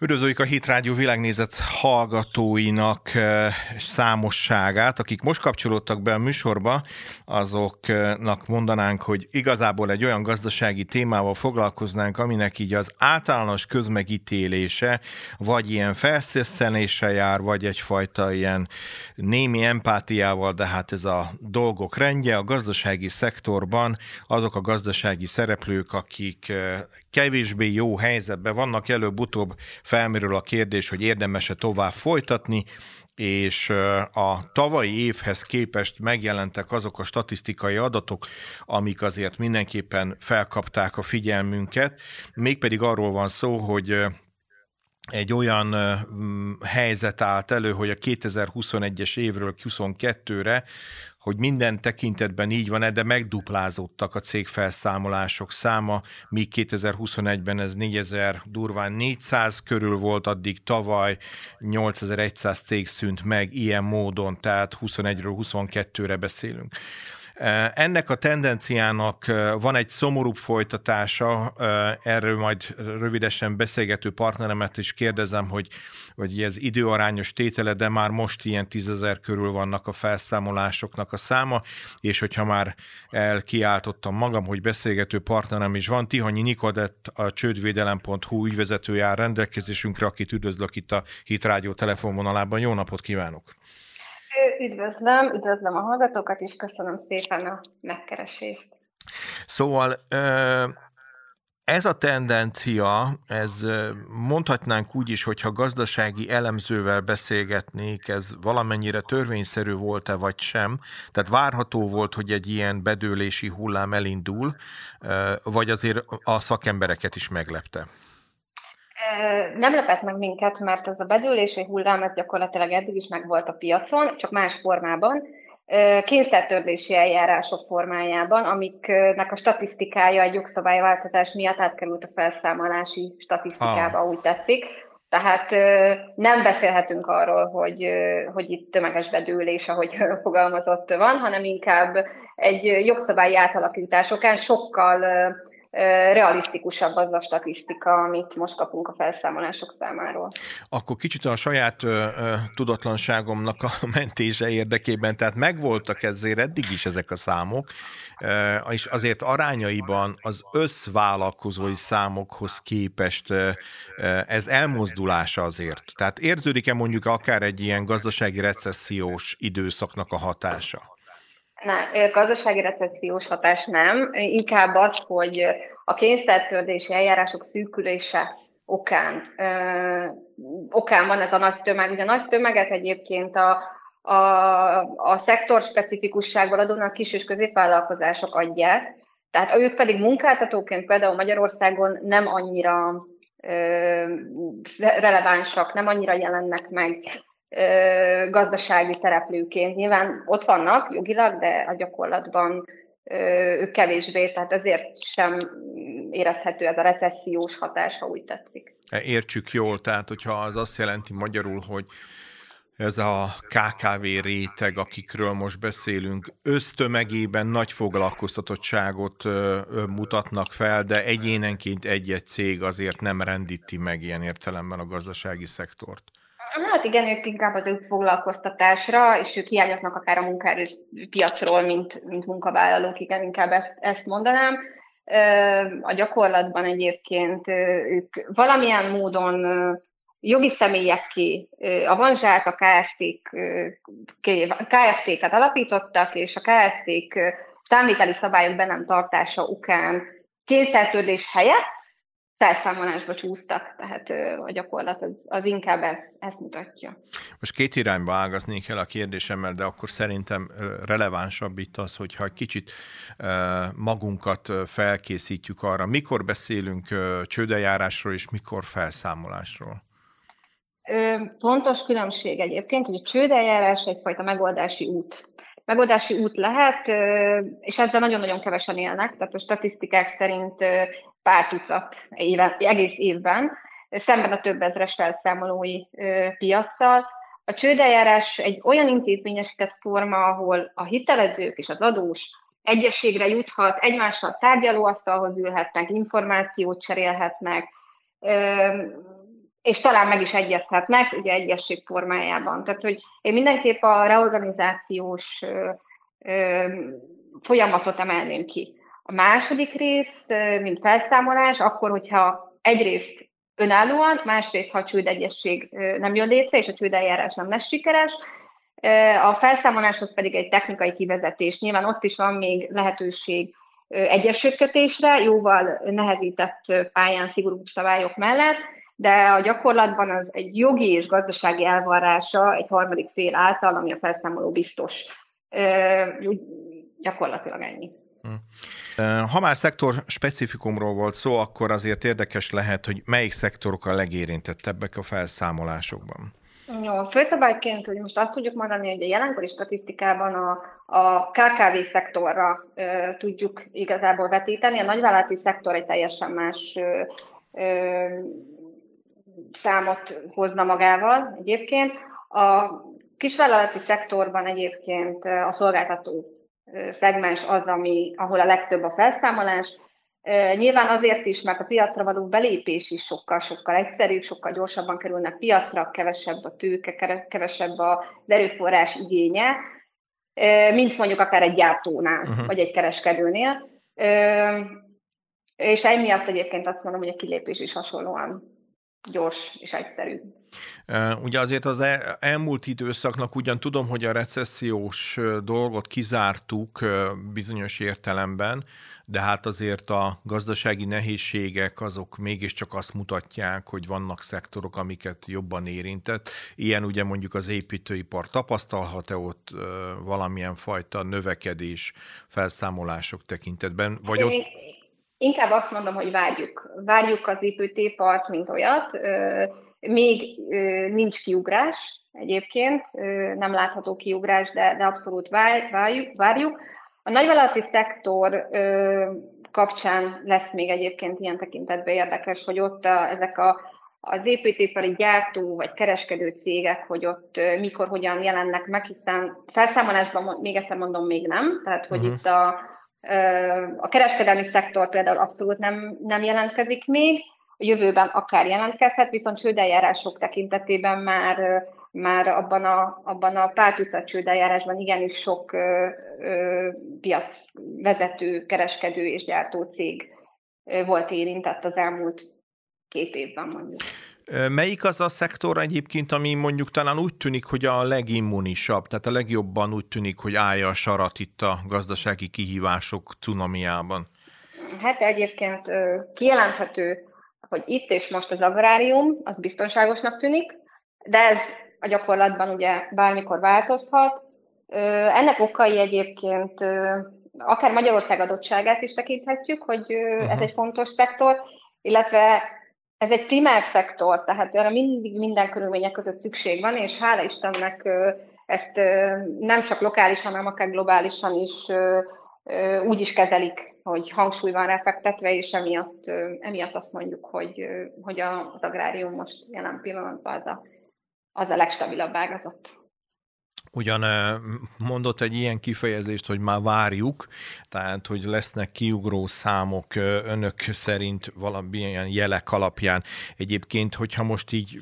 Üdvözöljük a Hit Rádió világnézet hallgatóinak eh, számosságát. Akik most kapcsolódtak be a műsorba, azoknak mondanánk, hogy igazából egy olyan gazdasági témával foglalkoznánk, aminek így az általános közmegítélése, vagy ilyen felszesszenéssel jár, vagy egyfajta ilyen némi empátiával, de hát ez a dolgok rendje. A gazdasági szektorban azok a gazdasági szereplők, akik eh, kevésbé jó helyzetben vannak, előbb-utóbb felmerül a kérdés, hogy érdemes-e tovább folytatni, és a tavalyi évhez képest megjelentek azok a statisztikai adatok, amik azért mindenképpen felkapták a figyelmünket. Mégpedig arról van szó, hogy egy olyan helyzet állt elő, hogy a 2021-es évről 22-re hogy minden tekintetben így van, de megduplázódtak a cégfelszámolások száma, míg 2021-ben ez 4000, durván 400 körül volt, addig tavaly 8100 cég szűnt meg ilyen módon, tehát 21-ről 22-re beszélünk. Ennek a tendenciának van egy szomorúbb folytatása, erről majd rövidesen beszélgető partneremet is kérdezem, hogy, hogy ez időarányos tétele, de már most ilyen tízezer körül vannak a felszámolásoknak a száma, és hogyha már elkiáltottam magam, hogy beszélgető partnerem is van, Tihanyi Nikodett, a csődvédelem.hu ügyvezetője áll rendelkezésünkre, akit üdvözlök itt a Hit Rádió telefonvonalában. Jó napot kívánok! Üdvözlöm, üdvözlöm a hallgatókat, és köszönöm szépen a megkeresést. Szóval ez a tendencia, ez mondhatnánk úgy is, hogyha gazdasági elemzővel beszélgetnék, ez valamennyire törvényszerű volt-e vagy sem, tehát várható volt, hogy egy ilyen bedőlési hullám elindul, vagy azért a szakembereket is meglepte? Nem lepett meg minket, mert ez a bedőlési hullám, ez gyakorlatilag eddig is megvolt a piacon, csak más formában, kényszertörlési eljárások formájában, amiknek a statisztikája egy jogszabályváltozás miatt átkerült a felszámolási statisztikába, ah. úgy tetszik. Tehát nem beszélhetünk arról, hogy, hogy itt tömeges bedőlés, ahogy fogalmazott van, hanem inkább egy jogszabályi átalakításokán sokkal realisztikusabb az a statisztika, amit most kapunk a felszámolások számáról. Akkor kicsit a saját ö, ö, tudatlanságomnak a mentése érdekében, tehát megvoltak ezért eddig is ezek a számok, ö, és azért arányaiban az összvállalkozói számokhoz képest ö, ez elmozdulása azért. Tehát érződik-e mondjuk akár egy ilyen gazdasági recessziós időszaknak a hatása? Nem, gazdasági recessziós hatás nem, inkább az, hogy a kényszertördési eljárások szűkülése okán, ö, okán van ez a nagy tömeg. Ugye a nagy tömeget egyébként a, a, a szektor specifikusságból adódnak kis és középvállalkozások adják, tehát ők pedig munkáltatóként például Magyarországon nem annyira ö, relevánsak, nem annyira jelennek meg gazdasági szereplőként. Nyilván ott vannak jogilag, de a gyakorlatban ők kevésbé, tehát ezért sem érezhető ez a recessziós hatás, ha úgy tetszik. Értsük jól, tehát hogyha az azt jelenti magyarul, hogy ez a KKV réteg, akikről most beszélünk, ösztömegében nagy foglalkoztatottságot mutatnak fel, de egyénenként egy-egy cég azért nem rendíti meg ilyen értelemben a gazdasági szektort. Hát igen, ők inkább az ők foglalkoztatásra, és ők hiányoznak akár a munkaerőpiacról, mint, mint munkavállalók, igen, inkább ezt, ezt mondanám. A gyakorlatban egyébként ők valamilyen módon jogi személyekké, a Vanzsák a KFT-k, KFT-ket alapítottak, és a KFT-k számviteli szabályok be nem tartása ukán kényszertörlés helyett felszámolásba csúsztak, tehát a gyakorlat az, az inkább ezt, ezt mutatja. Most két irányba ágaznék el a kérdésemmel, de akkor szerintem relevánsabb itt az, hogyha egy kicsit magunkat felkészítjük arra, mikor beszélünk csődejárásról és mikor felszámolásról. Pontos különbség egyébként, hogy a csődeljárás egyfajta megoldási út. Megoldási út lehet, és ezzel nagyon-nagyon kevesen élnek, tehát a statisztikák szerint pár tucat éven, egész évben, szemben a több ezres felszámolói piacsal. A csődeljárás egy olyan intézményesített forma, ahol a hitelezők és az adós egyességre juthat, egymással tárgyalóasztalhoz ülhetnek, információt cserélhetnek, és talán meg is egyezhetnek, ugye egyesség formájában. Tehát, hogy én mindenképp a reorganizációs folyamatot emelném ki. A második rész, mint felszámolás, akkor, hogyha egyrészt önállóan, másrészt, ha a csődegyesség nem jön létre, és a csődeljárás nem lesz sikeres, a felszámoláshoz pedig egy technikai kivezetés. Nyilván ott is van még lehetőség egyességkötésre, jóval nehezített pályán szigorú szabályok mellett, de a gyakorlatban az egy jogi és gazdasági elvarrása egy harmadik fél által, ami a felszámoló biztos. Gyakorlatilag ennyi. Hm. Ha már szektor specifikumról volt szó, akkor azért érdekes lehet, hogy melyik szektorok a legérintettebbek a felszámolásokban. Jó, főszabályként, hogy most azt tudjuk mondani, hogy a jelenkori statisztikában a, a KKV szektorra ö, tudjuk igazából vetíteni. A nagyvállalati szektor egy teljesen más ö, ö, számot hozna magával egyébként. A kisvállalati szektorban egyébként a szolgáltató szegmens az, ami, ahol a legtöbb a felszámolás. Nyilván azért is, mert a piacra való belépés is sokkal-sokkal egyszerűbb, sokkal gyorsabban kerülnek piacra, kevesebb a tőke, kevesebb az erőforrás igénye, mint mondjuk akár egy gyártónál, uh-huh. vagy egy kereskedőnél. És emiatt egyébként azt mondom, hogy a kilépés is hasonlóan gyors és egyszerű. Ugye azért az elmúlt időszaknak ugyan tudom, hogy a recessziós dolgot kizártuk bizonyos értelemben, de hát azért a gazdasági nehézségek azok mégiscsak azt mutatják, hogy vannak szektorok, amiket jobban érintett. Ilyen ugye mondjuk az építőipar tapasztalhat-e ott valamilyen fajta növekedés felszámolások tekintetben? Vagy ott... Inkább azt mondom, hogy várjuk. Várjuk az építőipart, mint olyat. Még nincs kiugrás egyébként, nem látható kiugrás, de, de abszolút várjuk. várjuk. A nagyvállalati szektor kapcsán lesz még egyébként ilyen tekintetben érdekes, hogy ott a, ezek a, az építőipari gyártó vagy kereskedő cégek, hogy ott mikor, hogyan jelennek meg, hiszen felszámolásban még egyszer mondom, még nem, tehát hogy uh-huh. itt a, a kereskedelmi szektor például abszolút nem, nem jelentkezik még, a jövőben akár jelentkezhet, viszont csődeljárások tekintetében már, már abban a, abban a pár tucat csődeljárásban igenis sok ö, ö, piacvezető, kereskedő és gyártó cég volt érintett az elmúlt két évben mondjuk. Melyik az a szektor egyébként, ami mondjuk talán úgy tűnik, hogy a legimmunisabb, tehát a legjobban úgy tűnik, hogy állja a sarat itt a gazdasági kihívások cunamiában? Hát egyébként kijelenthető, hogy itt és most az agrárium, az biztonságosnak tűnik, de ez a gyakorlatban ugye bármikor változhat. Ennek okai egyébként akár Magyarország adottságát is tekinthetjük, hogy ez uh-huh. egy fontos szektor, illetve ez egy primár szektor, tehát erre mindig minden körülmények között szükség van, és hála Istennek ezt nem csak lokálisan, hanem akár globálisan is úgy is kezelik, hogy hangsúly van refektetve, és emiatt, emiatt azt mondjuk, hogy, hogy az agrárium most jelen pillanatban az a, az a legstabilabb ágazat. Ugyan mondott egy ilyen kifejezést, hogy már várjuk, tehát hogy lesznek kiugró számok önök szerint valamilyen jelek alapján. Egyébként, hogyha most így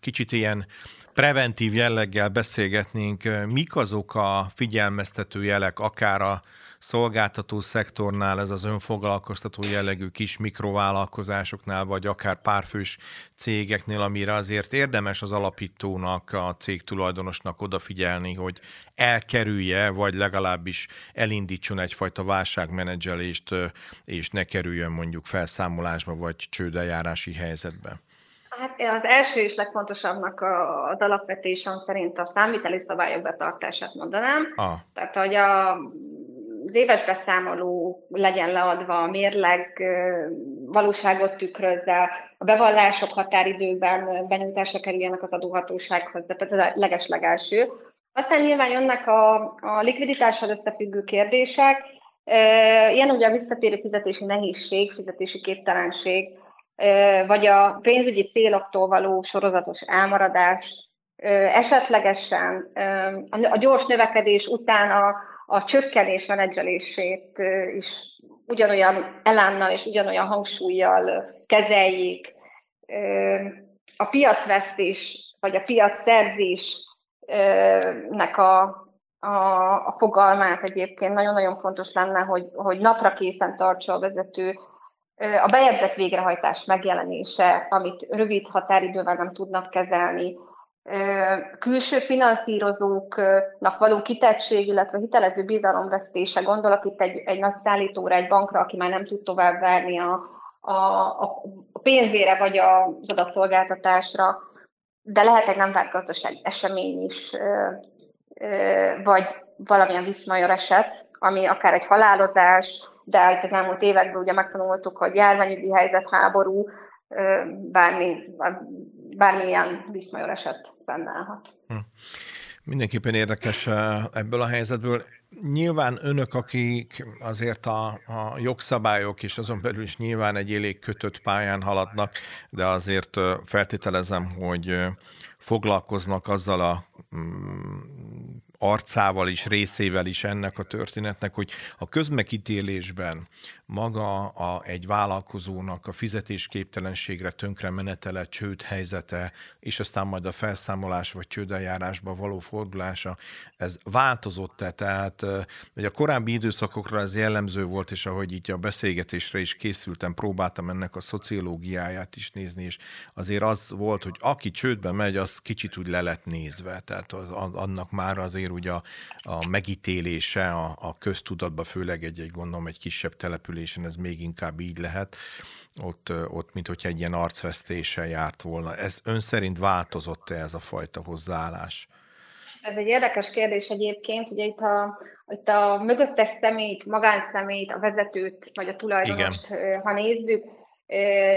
kicsit ilyen preventív jelleggel beszélgetnénk, mik azok a figyelmeztető jelek, akár a szolgáltató szektornál, ez az önfoglalkoztató jellegű kis mikrovállalkozásoknál, vagy akár párfős cégeknél, amire azért érdemes az alapítónak, a cég tulajdonosnak odafigyelni, hogy elkerülje, vagy legalábbis elindítson egyfajta válságmenedzselést, és ne kerüljön mondjuk felszámolásba, vagy csődeljárási helyzetbe. Hát az első és legfontosabbnak az alapvetésem szerint a számviteli szabályok betartását mondanám. Ah. Tehát, hogy a az éves beszámoló legyen leadva, a mérleg valóságot tükrözze, a bevallások határidőben benyújtásra kerüljenek az adóhatósághoz, tehát ez a legeslegelső. Aztán nyilván jönnek a, a likviditással összefüggő kérdések, ilyen ugye a visszatérő fizetési nehézség, fizetési képtelenség, vagy a pénzügyi céloktól való sorozatos elmaradás, esetlegesen a gyors növekedés után a, a csökkenés menedzselését is ugyanolyan elánnal és ugyanolyan hangsúlyjal kezeljék. a piacvesztés, vagy a piacszerzésnek a, a, a fogalmát egyébként nagyon-nagyon fontos lenne, hogy, hogy napra készen tartsa a vezető a bejegyzett végrehajtás megjelenése, amit rövid határidővel nem tudnak kezelni, külső finanszírozóknak való kitettség, illetve hitelező bizalomvesztése, gondolok itt egy, egy nagy szállítóra, egy bankra, aki már nem tud tovább várni a, a, a pénzére vagy az adatszolgáltatásra, de lehet egy nem várt gazdaság esemény is, vagy valamilyen viszmajor eset, ami akár egy halálozás, de itt az elmúlt években ugye megtanultuk, hogy járványügyi helyzet, háború, bármi, bármilyen viszmajor eset fennállhat. Hm. Mindenképpen érdekes ebből a helyzetből. Nyilván önök, akik azért a, a jogszabályok és azon belül is nyilván egy elég kötött pályán haladnak, de azért feltételezem, hogy foglalkoznak azzal a mm, arcával is, részével is ennek a történetnek, hogy a közmekítélésben maga a, egy vállalkozónak a fizetésképtelenségre tönkre menetele, csőd helyzete, és aztán majd a felszámolás vagy csődeljárásba való fordulása, ez változott-e? Tehát hogy a korábbi időszakokra ez jellemző volt, és ahogy így a beszélgetésre is készültem, próbáltam ennek a szociológiáját is nézni, és azért az volt, hogy aki csődbe megy, az kicsit úgy le lett nézve, tehát az, annak már azért ugye a, a megítélése a, a köztudatba, főleg egy, egy gondolom egy kisebb település településen ez még inkább így lehet, ott, ott mint hogyha egy ilyen arcvesztéssel járt volna. Ez ön szerint változott-e ez a fajta hozzáállás? Ez egy érdekes kérdés egyébként, ugye itt a, itt a mögöttes szemét, magánszemét, a vezetőt, vagy a tulajdonost, Igen. ha nézzük,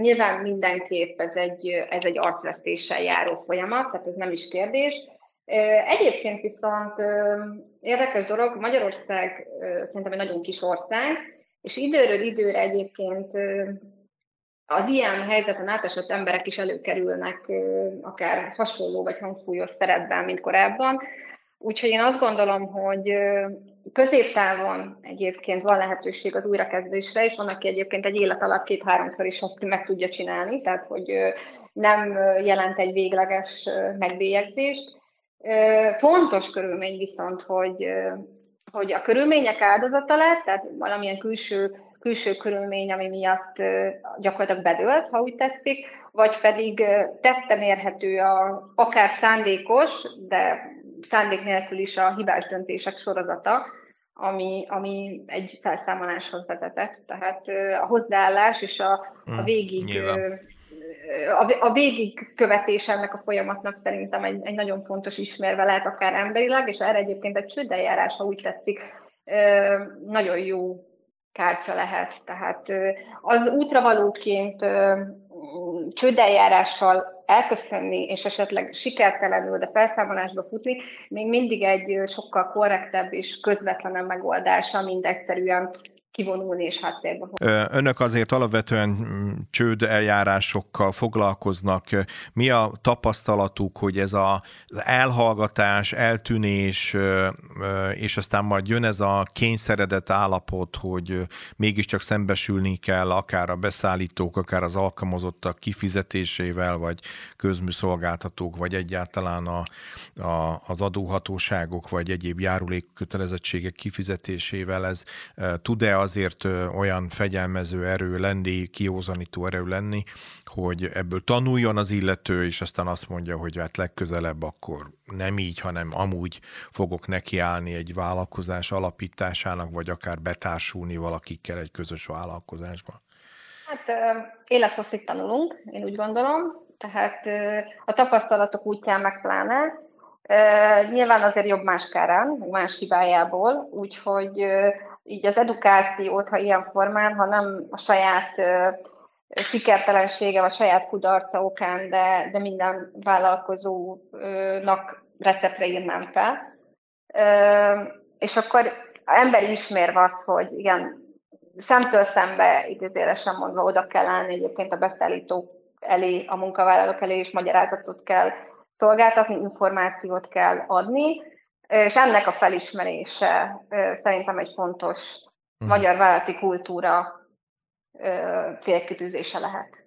nyilván mindenképp ez egy, ez egy arcvesztéssel járó folyamat, tehát ez nem is kérdés. Egyébként viszont érdekes dolog, Magyarország szerintem egy nagyon kis ország, és időről időre egyébként az ilyen helyzeten átesett emberek is előkerülnek akár hasonló vagy hangfújós szerepben, mint korábban. Úgyhogy én azt gondolom, hogy középtávon egyébként van lehetőség az újrakezdésre, és van, aki egyébként egy élet alatt két-háromszor is azt meg tudja csinálni, tehát hogy nem jelent egy végleges megbélyegzést. Fontos körülmény viszont, hogy hogy a körülmények áldozata lett, tehát valamilyen külső, külső körülmény, ami miatt gyakorlatilag bedőlt, ha úgy tetszik, vagy pedig tetten érhető a, akár szándékos, de szándék nélkül is a hibás döntések sorozata, ami, ami egy felszámoláshoz vezetett. Tehát a hozzáállás és a, a hmm, végig Nyilván a, végigkövetés ennek a folyamatnak szerintem egy, egy nagyon fontos ismerve lehet akár emberileg, és erre egyébként egy csődeljárás, ha úgy tetszik, nagyon jó kártya lehet. Tehát az útravalóként csődeljárással elköszönni, és esetleg sikertelenül, de felszámolásba futni, még mindig egy sokkal korrektebb és közvetlenebb megoldása, mint egyszerűen kivonulni és háttérbe. Önök azért alapvetően mm, csőd eljárásokkal foglalkoznak. Mi a tapasztalatuk, hogy ez a, az elhallgatás, eltűnés, és aztán majd jön ez a kényszeredett állapot, hogy mégiscsak szembesülni kell akár a beszállítók, akár az alkalmazottak kifizetésével, vagy közműszolgáltatók, vagy egyáltalán a, a, az adóhatóságok, vagy egyéb járulékkötelezettségek kifizetésével. Ez tud-e azért olyan fegyelmező erő lenni, kiózanító erő lenni, hogy ebből tanuljon az illető, és aztán azt mondja, hogy hát legközelebb akkor nem így, hanem amúgy fogok nekiállni egy vállalkozás alapításának, vagy akár betársulni valakikkel egy közös vállalkozásba? Hát élethosszig tanulunk, én úgy gondolom, tehát a tapasztalatok útján meg pláne. Nyilván azért jobb más kárán, más hibájából, úgyhogy így az edukációt, ha ilyen formán, ha nem a saját sikertelensége, vagy saját kudarca okán, de, de minden vállalkozónak receptre írnám fel. És akkor ember ismérve az, hogy igen, szemtől szembe, idézélesen mondva, oda kell állni egyébként a beszállítók elé, a munkavállalók elé, és magyarázatot kell szolgáltatni, információt kell adni, és ennek a felismerése szerintem egy fontos uh-huh. magyar vállalati kultúra célkitűzése lehet.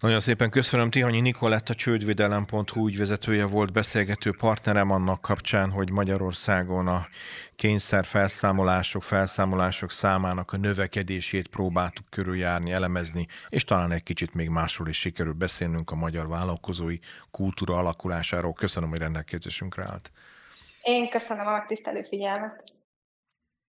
Nagyon szépen köszönöm. Tihanyi Nikoletta csődvédelem.hu ügyvezetője volt beszélgető partnerem annak kapcsán, hogy Magyarországon a kényszer felszámolások, felszámolások számának a növekedését próbáltuk körüljárni, elemezni, és talán egy kicsit még másról is sikerül beszélnünk a magyar vállalkozói kultúra alakulásáról. Köszönöm, hogy rendelkezésünkre állt. Én köszönöm a megtisztelő figyelmet.